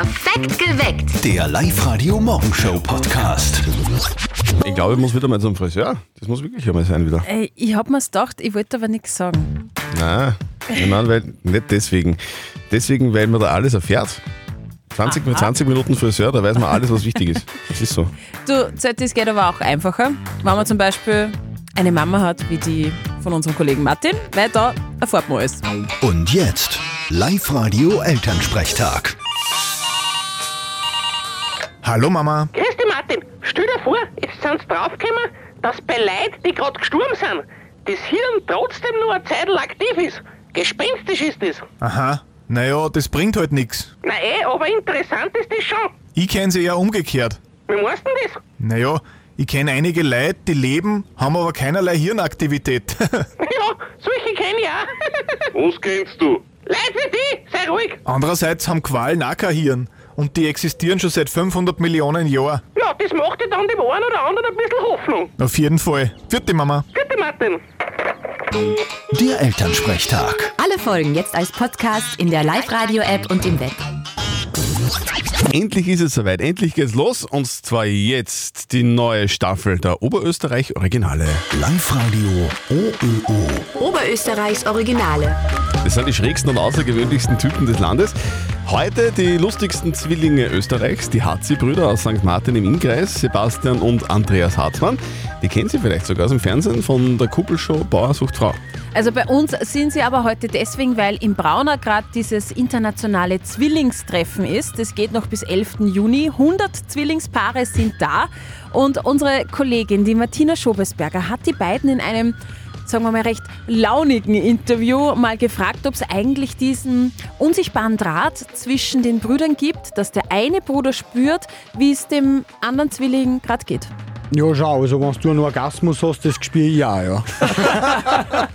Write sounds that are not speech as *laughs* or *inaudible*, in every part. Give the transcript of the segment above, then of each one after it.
Perfekt geweckt. Der Live-Radio-Morgenshow-Podcast. Ich glaube, ich muss wieder mal zum Friseur. Das muss wirklich einmal sein wieder. Ey, ich hab mir's gedacht, ich wollte aber nichts sagen. Nein, ich meine, weil, nicht deswegen. Deswegen, weil man da alles erfährt. 20 mit 20 Minuten Friseur, da weiß man alles, was wichtig ist. Das ist so. Du, das geht aber auch einfacher, wenn man zum Beispiel eine Mama hat, wie die von unserem Kollegen Martin, weil da erfährt man alles. Und jetzt Live-Radio-Elternsprechtag. Hallo Mama. Grüß dich, Martin. Stell dir vor, jetzt sind sie draufgekommen, dass bei Leuten, die gerade gestorben sind, das Hirn trotzdem nur eine Zeit lang aktiv ist. Gespenstisch ist das. Aha. Naja, das bringt halt nix. Na eh, aber interessant ist das schon. Ich kenne sie eher umgekehrt. Wie meinst du denn das? Naja, ich kenne einige Leute, die leben, haben aber keinerlei Hirnaktivität. *laughs* ja, solche kenn ich auch. Was kennst du? Leute wie die, sei ruhig. Andererseits haben Qualen auch kein Hirn. Und die existieren schon seit 500 Millionen Jahren. Ja, das macht ja dann dem einen oder anderen ein bisschen Hoffnung. Auf jeden Fall. Vierte Mama. Bitte, Martin. Der Elternsprechtag. Alle Folgen jetzt als Podcast in der Live-Radio-App und im Web. Endlich ist es soweit. Endlich geht's los. Und zwar jetzt die neue Staffel der Oberösterreich Originale. Live-Radio OÖO. Oberösterreichs Originale. Das sind die schrägsten und außergewöhnlichsten Typen des Landes. Heute die lustigsten Zwillinge Österreichs, die Hatzi-Brüder aus St. Martin im Innkreis, Sebastian und Andreas Hartmann. Die kennen Sie vielleicht sogar aus dem Fernsehen von der Kuppelshow Bauer sucht Frau. Also bei uns sind sie aber heute deswegen, weil in Braunau gerade dieses internationale Zwillingstreffen ist. Das geht noch bis 11. Juni. 100 Zwillingspaare sind da. Und unsere Kollegin, die Martina Schobesberger, hat die beiden in einem sagen wir mal, recht launigen Interview mal gefragt, ob es eigentlich diesen unsichtbaren Draht zwischen den Brüdern gibt, dass der eine Bruder spürt, wie es dem anderen Zwilling gerade geht. Ja, schau, also wenn du einen Orgasmus hast, das spüre ich auch, ja. *laughs*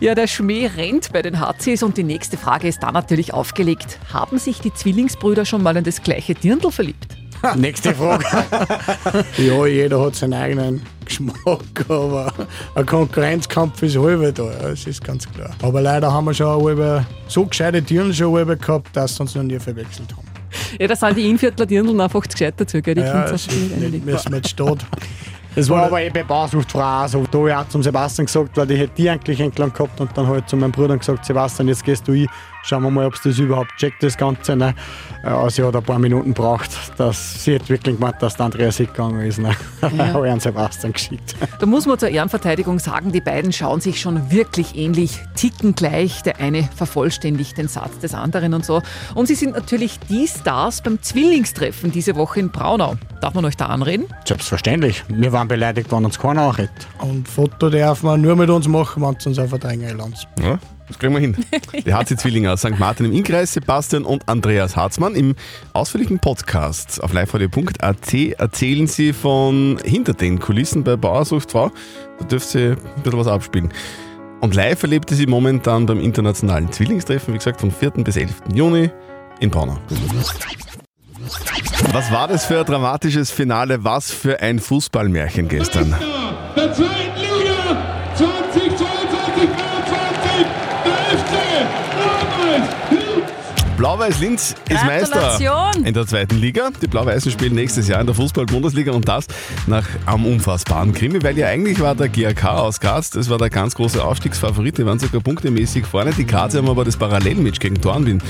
Ja, der Schmäh rennt bei den HCs und die nächste Frage ist dann natürlich aufgelegt. Haben sich die Zwillingsbrüder schon mal in das gleiche Dirndl verliebt? Nächste Frage. *laughs* ja, jeder hat seinen eigenen Geschmack, aber ein Konkurrenzkampf ist halber da, ja, das ist ganz klar. Aber leider haben wir schon halber so gescheite Türen schon halber gehabt, dass sie uns noch nie verwechselt haben. Ja, da sind die Innviertler Dirndl einfach zu gescheit dazu, gell? Die Ja, Kinder das nicht nicht, müssen wir jetzt stehen. *laughs* Das war aber eh bei Bausucht Frau so. Da habe ich auch zum Sebastian gesagt, weil ich hätte die eigentlich entlang gehabt und dann halt zu meinem Bruder gesagt, Sebastian, jetzt gehst du ein, schauen wir mal, ob es das überhaupt checkt, das Ganze. Ne? Äh, Also sie hat ein paar Minuten braucht, dass sie hat wirklich gemeint, dass der Andreas gegangen ist. Ne? Ja. habe ich an Sebastian geschickt. Da muss man zur Ehrenverteidigung sagen, die beiden schauen sich schon wirklich ähnlich, ticken gleich. Der eine vervollständigt den Satz des anderen und so. Und sie sind natürlich die Stars beim Zwillingstreffen diese Woche in Braunau. Darf man euch da anreden? Selbstverständlich. Wir waren beleidigt, wenn uns keiner anredet. Und Foto darf man nur mit uns machen, wenn sie uns einfach eingeladen Ja, das kriegen wir hin. Die HC-Zwillinge aus St. Martin im Innkreis, Sebastian und Andreas Harzmann. Im ausführlichen Podcast auf liveradio.at erzählen sie von hinter den Kulissen bei Bauersucht Frau. Da dürft ihr ein bisschen was abspielen. Und live erlebte sie momentan beim internationalen Zwillingstreffen, wie gesagt, vom 4. bis 11. Juni in Braunau. Was war das für ein dramatisches Finale? Was für ein Fußballmärchen gestern. Der zweiten Liga 2022, 23, der FC Rheinland. Blau-Weiß Linz ist Meister in der zweiten Liga. Die Blau-Weißen spielen nächstes Jahr in der Fußball-Bundesliga und das nach einem unfassbaren Krimi, weil ja eigentlich war der GRK aus Graz, das war der ganz große Aufstiegsfavorit, die waren sogar punktemäßig vorne. Die Grazer haben aber das Parallelmatch gegen Dornbin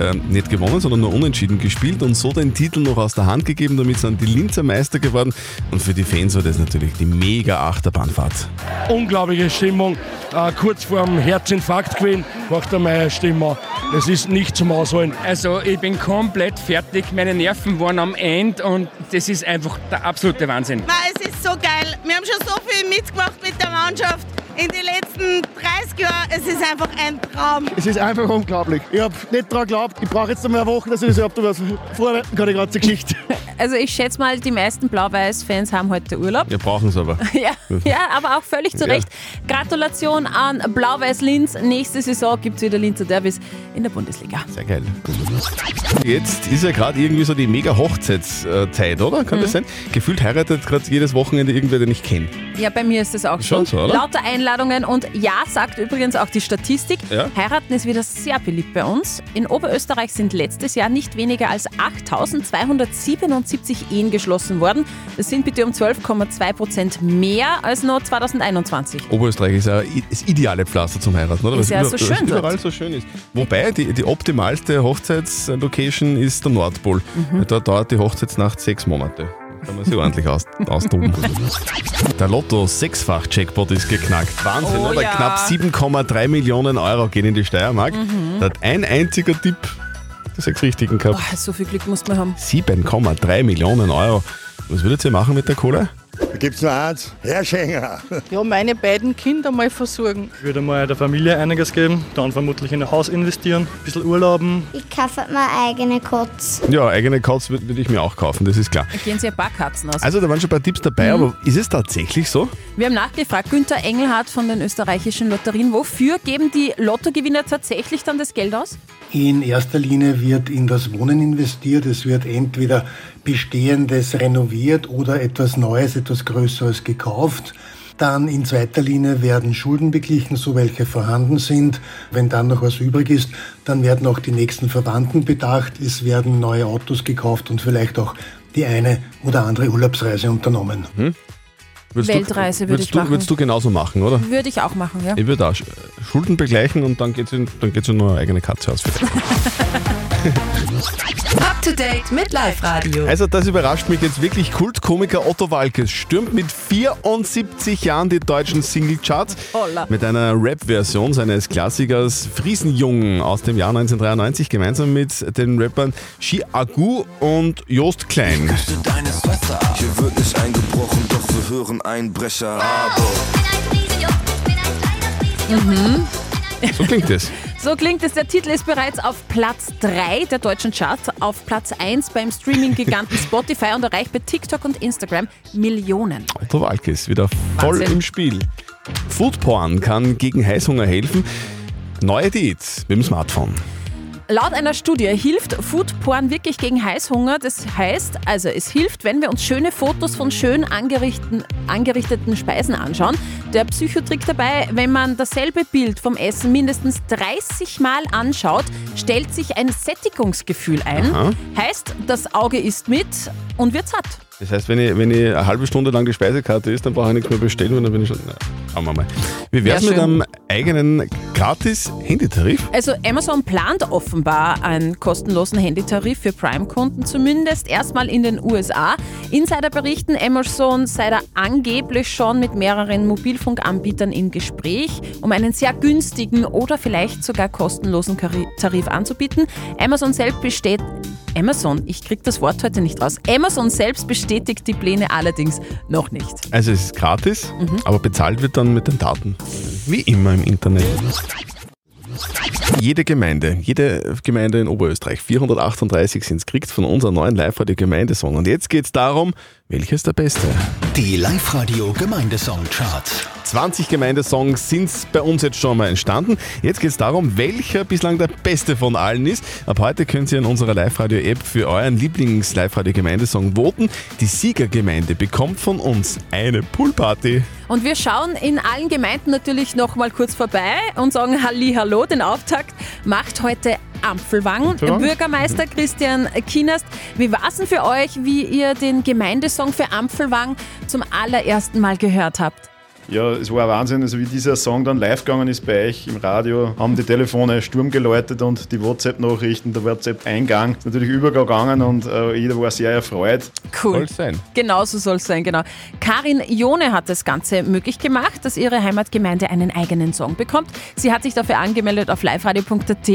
ähm, nicht gewonnen, sondern nur unentschieden gespielt und so den Titel noch aus der Hand gegeben. Damit sind die Linzer Meister geworden und für die Fans war das natürlich die mega Achterbahnfahrt. unglaubliche Stimmung. Äh, kurz vor dem Herzinfarkt gewesen, macht er meine Stimme. Das ist nicht zum Ausholen. Also ich bin komplett fertig, meine Nerven waren am Ende und das ist einfach der absolute Wahnsinn. es ist so geil. Wir haben schon so viel mitgemacht mit der Mannschaft in den letzten 30 Jahren. Es ist einfach ein Traum. Es ist einfach unglaublich. Ich habe nicht daran geglaubt. Ich brauche jetzt einmal eine Woche, dass ich das überhaupt was vorbereiten kann, die ganze Geschichte. *laughs* Also ich schätze mal, die meisten Blau-Weiß-Fans haben heute Urlaub. Wir brauchen es aber. *laughs* Ja, ja, aber auch völlig zu Ja. Recht. Gratulation an Blau-Weiß Linz. Nächste Saison gibt es wieder Linzer Derbys in der Bundesliga. Sehr geil. Jetzt ist ja gerade irgendwie so die mega Hochzeitszeit, oder? Kann das sein? Gefühlt heiratet gerade jedes Wochenende irgendwer, den ich kenne. Ja, bei mir ist es auch Schon so. so, oder? Lauter Einladungen und ja, sagt übrigens auch die Statistik. Ja. Heiraten ist wieder sehr beliebt bei uns. In Oberösterreich sind letztes Jahr nicht weniger als 8.277 Ehen geschlossen worden. Das sind bitte um 12,2 Prozent mehr als noch 2021. Oberösterreich ist ja das ideale Pflaster zum Heiraten, oder? Ist ja so schön überall dort. so schön ist. Wobei, die, die optimalste Hochzeitslocation ist der Nordpol. Mhm. Da dauert die Hochzeitsnacht sechs Monate. Da kann man sich ordentlich aus, austoben. Der Lotto-Sechsfach-Jackpot ist geknackt. Wahnsinn, Oh oder? ja. Knapp 7,3 Millionen Euro gehen in die Steiermark. Mhm. Da hat ein einziger Tipp die sechs richtigen gehabt. Boah, so viel Glück muss man haben. 7,3 Millionen Euro. Was würdet ihr machen mit der Kohle? Da gibt's nur eins, Herr Schenger. Ja, meine beiden Kinder mal versorgen. Ich würde mal der Familie einiges geben, dann vermutlich in ein Haus investieren, ein bisschen urlauben. Ich kaufe mir eigene Katze. Ja, eigene Katz würde würd ich mir auch kaufen, das ist klar. Da gehen sie ein paar Katzen aus. Also da waren schon ein paar Tipps dabei, Mhm. aber ist es tatsächlich so? Wir haben nachgefragt, Günther Engelhardt von den österreichischen Lotterien, wofür geben die Lottogewinner tatsächlich dann das Geld aus? In erster Linie wird in das Wohnen investiert. Es wird entweder Bestehendes renoviert oder etwas Neues, etwas Größeres gekauft. Dann in zweiter Linie werden Schulden beglichen, so welche vorhanden sind. Wenn dann noch was übrig ist, dann werden auch die nächsten Verwandten bedacht. Es werden neue Autos gekauft und vielleicht auch die eine oder andere Urlaubsreise unternommen. Würdest Weltreise du, würde würdest ich du, machen. Würdest du genauso machen, oder? Würde ich auch machen, ja. Ich würde auch Sch- Schulden begleichen und dann geht es in, dann geht's in eine eigene Katze aus. *laughs* Up to date mit Live Radio. Also das überrascht mich jetzt wirklich. Kultkomiker Otto Walkes stürmt mit 74 Jahren die deutschen Singlecharts mit einer Rap-Version seines Klassikers Friesenjungen aus dem Jahr 1993 gemeinsam mit den Rappern Shi Agu und Jost Klein. deines Wasser. Hier wird nicht eingebrochen, wir hören Einbrecher. Aber Mhm. So klingt es. So klingt es. Der Titel ist bereits auf Platz 3 der deutschen Charts, auf Platz 1 beim Streaming-Giganten *laughs* Spotify und erreicht bei TikTok und Instagram Millionen. Otto Walkes wieder voll Wahnsinn. im Spiel. Foodporn kann gegen Heißhunger helfen. Neue Diät mit dem Smartphone. Laut einer Studie hilft Foodporn wirklich gegen Heißhunger. Das heißt, also es hilft, wenn wir uns schöne Fotos von schön angerichteten, angerichteten Speisen anschauen. Der Psychotrick dabei, wenn man dasselbe Bild vom Essen mindestens 30 Mal anschaut, stellt sich ein Sättigungsgefühl ein. Aha. Heißt, das Auge isst mit und wird satt. Das heißt, wenn ich, wenn ich eine halbe Stunde lang die Speisekarte ist, dann brauche ich nichts mehr bestellen und dann bin ich schon. Na, schauen wir mal. Wie wäre es Ja, mit einem eigenen Gratis-Handytarif? Also Amazon plant offenbar einen kostenlosen Handytarif für Prime-Kunden, zumindest erstmal in den USA. Insider berichten, Amazon sei da angeblich schon mit mehreren Mobilfunkanbietern im Gespräch, um einen sehr günstigen oder vielleicht sogar kostenlosen Tarif anzubieten. Amazon selbst besteht Amazon, ich krieg das Wort heute nicht raus. Amazon selbst bestätigt die Pläne allerdings noch nicht. Also es ist gratis, Mhm. aber bezahlt wird dann mit den Daten. Wie immer im Internet. Jede Gemeinde, jede Gemeinde in Oberösterreich, 438 sind es, kriegt von unserer neuen Live-Radio-Gemeindesong. Und jetzt geht es darum, welches der beste? Die Live-Radio Gemeindesong-Charts. 20 Gemeindesongs sind bei uns jetzt schon mal entstanden. Jetzt geht es darum, welcher bislang der beste von allen ist. Ab heute könnt ihr in unserer Live-Radio-App für euren Lieblings-Live-Radio-Gemeindesong voten. Die Siegergemeinde bekommt von uns eine Poolparty. Und wir schauen in allen Gemeinden natürlich noch mal kurz vorbei und sagen Halli, hallo. Den Auftakt macht heute Ampfelwang. Ampfelwang. Bürgermeister Christian Kienast, wie war es denn für euch, wie ihr den Gemeindesong für Ampfelwang zum allerersten Mal gehört habt? Ja, es war ein Wahnsinn. Also wie dieser Song dann live gegangen ist bei euch im Radio, haben die Telefone Sturm geläutet und die WhatsApp-Nachrichten, der WhatsApp-Eingang ist natürlich übergegangen und äh, jeder war sehr erfreut. Cool. Soll sein. Genau so soll es sein, genau. Karin Jone hat das Ganze möglich gemacht, dass ihre Heimatgemeinde einen eigenen Song bekommt. Sie hat sich dafür angemeldet auf liveradio.at.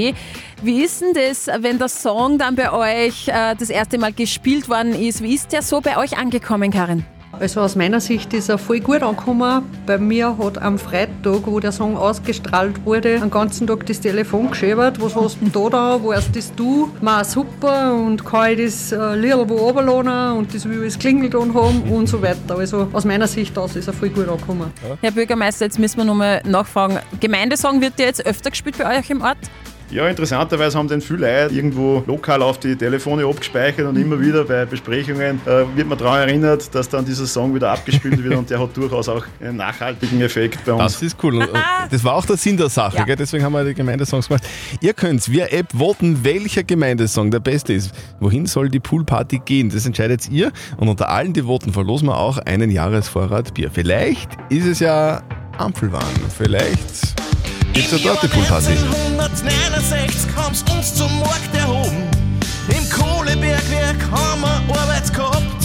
Wie ist denn das, wenn der Song dann bei euch äh, das erste Mal gespielt worden ist? Wie ist der so bei euch angekommen, Karin? Also aus meiner Sicht ist er voll gut angekommen. Bei mir hat am Freitag, wo der Song ausgestrahlt wurde, den ganzen Tag das Telefon geschäbert. Was hast du denn da da? Wo hast das du? Ma super und kann ich das äh, Lied wo runterladen und das will ich das Klingelton haben und so weiter. Also aus meiner Sicht aus ist er voll gut angekommen. Herr Bürgermeister, jetzt müssen wir nochmal nachfragen. Gemeindesong wird der jetzt öfter gespielt bei euch im Ort? Ja, interessanterweise haben den viele Leute irgendwo lokal auf die Telefone abgespeichert und immer wieder bei Besprechungen äh, wird man daran erinnert, dass dann dieser Song wieder abgespielt wird und der hat durchaus auch einen nachhaltigen Effekt bei uns. Das ist cool. Das war auch der Sinn der Sache, Ja. gell? deswegen haben wir die Gemeindesongs gemacht. Ihr könnt via App voten, welcher Gemeindesong der beste ist. Wohin soll die Poolparty gehen? Das entscheidet ihr. Und unter allen, die voten, verlosen wir auch einen Jahresvorrat Bier. Vielleicht ist es ja Ampelwahn. Vielleicht gibt's ja dort die Poolparty. 1969 haben's uns zum Markt erhoben. Im Kohlebergwerk haben wir Arbeit gehabt.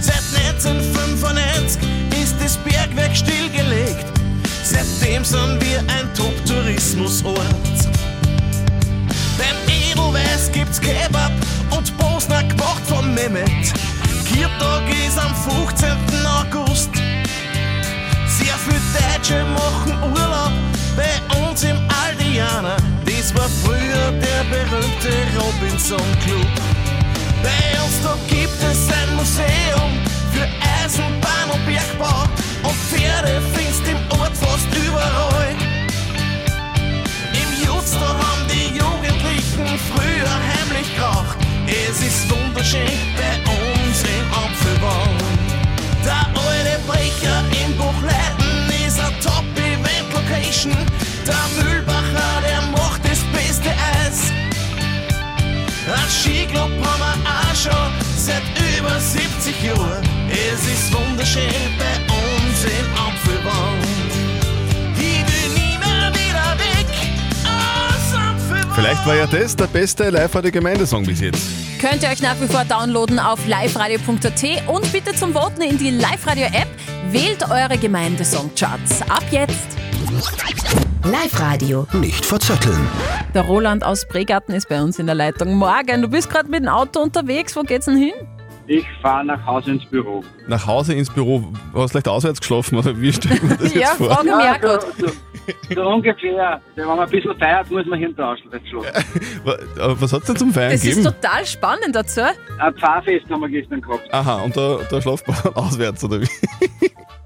Seit 1995 ist das Bergwerk stillgelegt. Seitdem sind wir ein Top-Tourismusort. Beim Edelweiß gibt's Kebab und Bosner gemacht vom Mehmet. Kirtag ist am 15. August. Sehr viele Deutsche machen Urlaub früher der berühmte Robinson Club. Bei uns da gibt es ein Museum für Eisenbahn und Bergbau. Und Pferde findest im Ort fast überall. Vielleicht war ja das der beste Live-Radio-Gemeindesong bis jetzt. Könnt ihr euch nach wie vor downloaden auf liveradio.at und bitte zum Voten in die Live-Radio-App. Wählt eure Gemeindesong-Charts. Ab jetzt. Live-Radio. Nicht verzetteln. Der Roland aus Bregarten ist bei uns in der Leitung. Morgen, du bist gerade mit dem Auto unterwegs. Wo geht's denn hin? Ich fahre nach Hause ins Büro. Nach Hause ins Büro. Hast du vielleicht auswärts geschlafen oder wie stellen wir das *laughs* jetzt vor? ja, so, so, so ungefähr. Wenn man ein bisschen feiert, muss man hinten ausschlafen. *laughs* Wa- aber Was hat es denn zum Feiern Das ist gegeben? total spannend dazu. Ein Pfarrfest haben wir gestern gehabt. Aha, und da, da schlaft man *laughs* auswärts oder wie?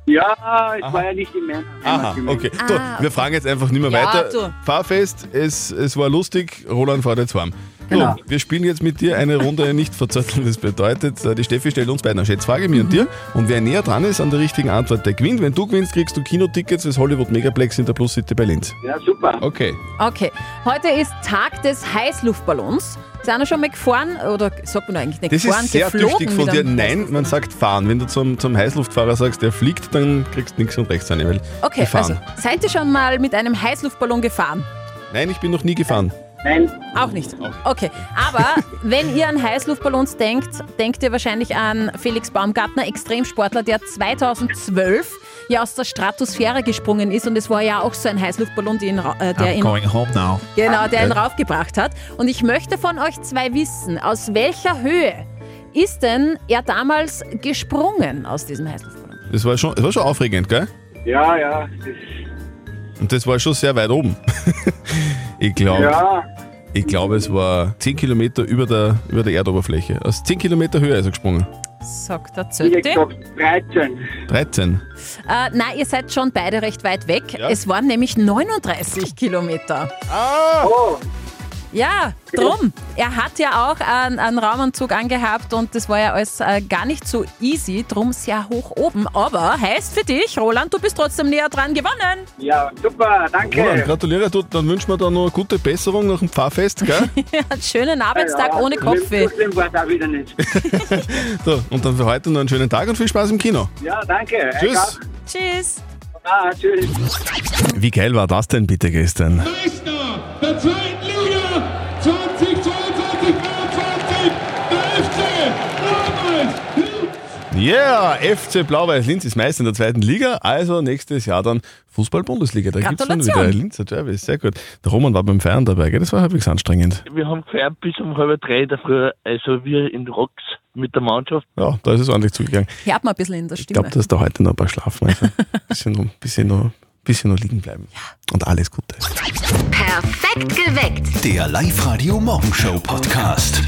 Ja, es war ja nicht in meiner Aha, okay. Du, wir fragen jetzt einfach nicht mehr Ja, weiter. du. Fahrfest, es, es war lustig, Roland fährt jetzt warm. Genau. So, wir spielen jetzt mit dir eine Runde nicht verzötteln. Das bedeutet, äh, die Steffi stellt uns beiden eine Schätzfrage, mir und dir. Und wer näher dran ist an der richtigen Antwort, der gewinnt. Wenn du gewinnst, kriegst du Kinotickets fürs Hollywood Megaplex in der Plus City bei Linz. Ja, super. Okay. Okay, heute ist Tag des Heißluftballons. Sind ihr schon mal gefahren? Oder sagt man eigentlich nicht Das gefahren? ist sehr tüchtig von dir. Nein, man sagt fahren. Wenn du zum, zum Heißluftfahrer sagst, der fliegt, dann kriegst du links und rechts eine. Weil Okay, gefahren. also seid ihr schon mal mit einem Heißluftballon gefahren? Nein, ich bin noch nie gefahren. Nein. Auch nicht. Okay, aber *laughs* wenn ihr an Heißluftballons denkt, denkt ihr wahrscheinlich an Felix Baumgartner, Extremsportler, der 2012 ja aus der Stratosphäre gesprungen ist und es war ja auch so ein Heißluftballon, ihn, äh, der ihn home now. Genau, der ihn raufgebracht hat. Und ich möchte von euch zwei wissen, aus welcher Höhe ist denn er damals gesprungen aus diesem Heißluftballon? Das war schon, das war schon aufregend, gell? Ja, ja. Und das war schon sehr weit oben. *laughs* ich glaube, Ja. Ich glaube, es war 10 Kilometer über der, über der Erdoberfläche. Aus 10 Kilometer Höhe ist er gesprungen. Sagt der ich Zötti. hätte gesagt 13. 13. Äh, nein, ihr seid schon beide recht weit weg. Es waren nämlich 39 Kilometer. Ah! Oh. Ja, drum. Er hat ja auch einen, einen Raumanzug angehabt und das war ja alles äh, gar nicht so easy, drum sehr hoch oben. Aber heißt für dich, Roland, du bist trotzdem näher dran gewonnen. Ja, super, danke. Roland, gratuliere, du, dann wünschen wir dir noch eine gute Besserung nach dem Pfarrfest, gell? *laughs* Einen schönen Arbeitstag ja, ohne Kopfweh. Schlimm war da wieder nicht. so, und dann für heute noch einen schönen Tag und viel Spaß im Kino. Ja, danke. Tschüss. Tschüss. Ah, tschüss. Wie geil war das denn bitte gestern? Meister der zweiten Ja, yeah, FC Blau-Weiß-Linz ist Meister in der zweiten Liga, also nächstes Jahr dann Fußball-Bundesliga. Da gibt es schon wieder Linzer Jervis, sehr gut. Der Roman war beim Feiern dabei, gell? das war halbwegs anstrengend. Wir haben gefeiert bis um halb drei dafür, also wir in Rocks mit der Mannschaft. Ja, da ist es ordentlich zugegangen. Hört mal ein bisschen in der Stimme. Ich glaube, dass da heute noch ein paar schlafen, also ein *laughs* bisschen noch, bisschen noch bisschen noch liegen bleiben. Ja. Und alles Gute. Perfekt geweckt. Der Live-Radio-Morgenshow-Podcast.